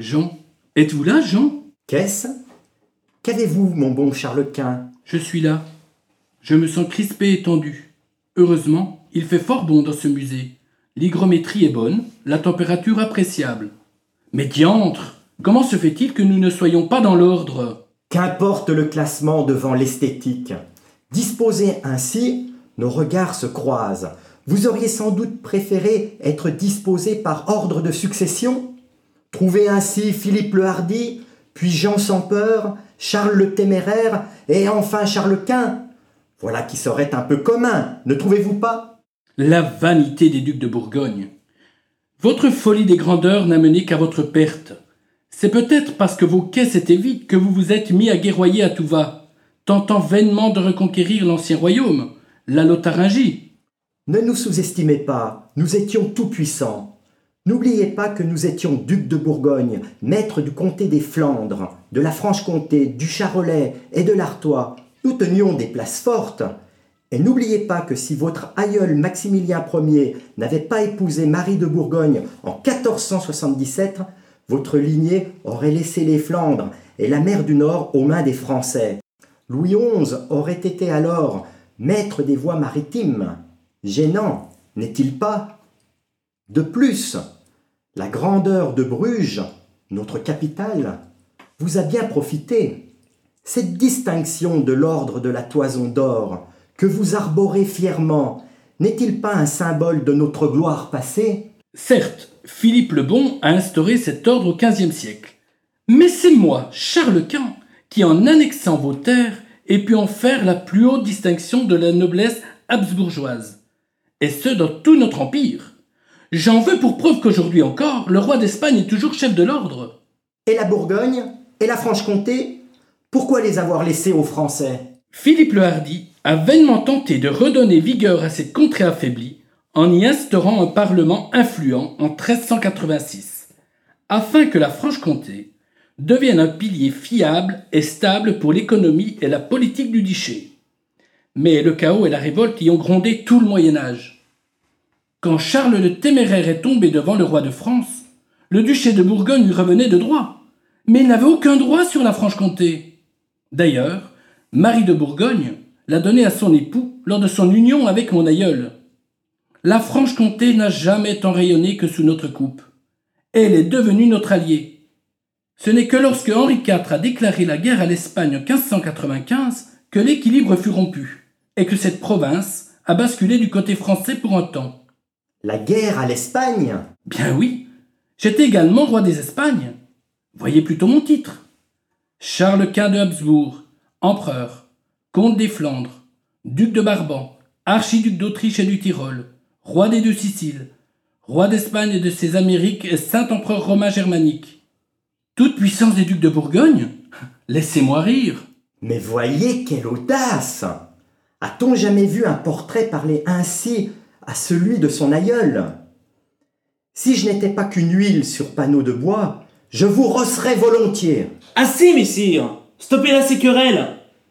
Jean, êtes-vous là, Jean? Qu'est-ce? Qu'avez-vous, mon bon Charles-Quint Je suis là. Je me sens crispé et tendu. Heureusement, il fait fort bon dans ce musée. L'hygrométrie est bonne, la température appréciable. Mais diantre Comment se fait-il que nous ne soyons pas dans l'ordre? Qu'importe le classement devant l'esthétique. Disposés ainsi, nos regards se croisent. Vous auriez sans doute préféré être disposés par ordre de succession? Trouver ainsi Philippe le Hardi, puis Jean sans peur, Charles le Téméraire, et enfin Charles Quint. Voilà qui serait un peu commun, ne trouvez-vous pas? La vanité des ducs de Bourgogne. Votre folie des grandeurs n'a mené qu'à votre perte. C'est peut-être parce que vos caisses étaient vides que vous vous êtes mis à guerroyer à tout va, tentant vainement de reconquérir l'ancien royaume, la Lotharingie. Ne nous sous-estimez pas, nous étions tout-puissants. N'oubliez pas que nous étions ducs de Bourgogne, maîtres du comté des Flandres, de la Franche-Comté, du Charolais et de l'Artois. Nous tenions des places fortes. Et n'oubliez pas que si votre aïeul Maximilien Ier n'avait pas épousé Marie de Bourgogne en 1477, votre lignée aurait laissé les Flandres et la mer du Nord aux mains des Français. Louis XI aurait été alors maître des voies maritimes. Gênant, n'est-il pas De plus, la grandeur de Bruges, notre capitale, vous a bien profité. Cette distinction de l'ordre de la toison d'or, que vous arborez fièrement, n'est-il pas un symbole de notre gloire passée? Certes, Philippe le Bon a instauré cet ordre au XVe siècle. Mais c'est moi, Charles Quint, qui en annexant vos terres ai pu en faire la plus haute distinction de la noblesse habsbourgeoise. Et ce dans tout notre empire. J'en veux pour preuve qu'aujourd'hui encore, le roi d'Espagne est toujours chef de l'ordre. Et la Bourgogne Et la Franche-Comté Pourquoi les avoir laissés aux Français? Philippe le Hardi a vainement tenté de redonner vigueur à cette contrée affaiblie en y instaurant un parlement influent en 1386, afin que la Franche-Comté devienne un pilier fiable et stable pour l'économie et la politique du duché. Mais le chaos et la révolte y ont grondé tout le Moyen Âge. Quand Charles le Téméraire est tombé devant le roi de France, le duché de Bourgogne lui revenait de droit, mais il n'avait aucun droit sur la Franche-Comté. D'ailleurs, Marie de Bourgogne l'a donné à son époux lors de son union avec mon aïeul. La Franche-Comté n'a jamais tant rayonné que sous notre coupe. Elle est devenue notre alliée. Ce n'est que lorsque Henri IV a déclaré la guerre à l'Espagne en 1595 que l'équilibre fut rompu, et que cette province a basculé du côté français pour un temps. La guerre à l'Espagne Bien oui, j'étais également roi des Espagnes. Voyez plutôt mon titre. Charles Quint de Habsbourg, empereur, comte des Flandres, duc de Barban, archiduc d'Autriche et du Tyrol, roi des deux Siciles, roi d'Espagne et de ses Amériques et saint-empereur romain germanique. Toute puissance des ducs de Bourgogne? Laissez-moi rire. Mais voyez quelle audace A-t-on jamais vu un portrait parler ainsi à celui de son aïeul Si je n'étais pas qu'une huile sur panneau de bois, je vous rosserais volontiers. Assez, messire Stoppez là ces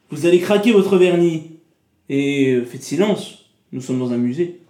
Vous allez craquer votre vernis. Et euh, faites silence, nous sommes dans un musée.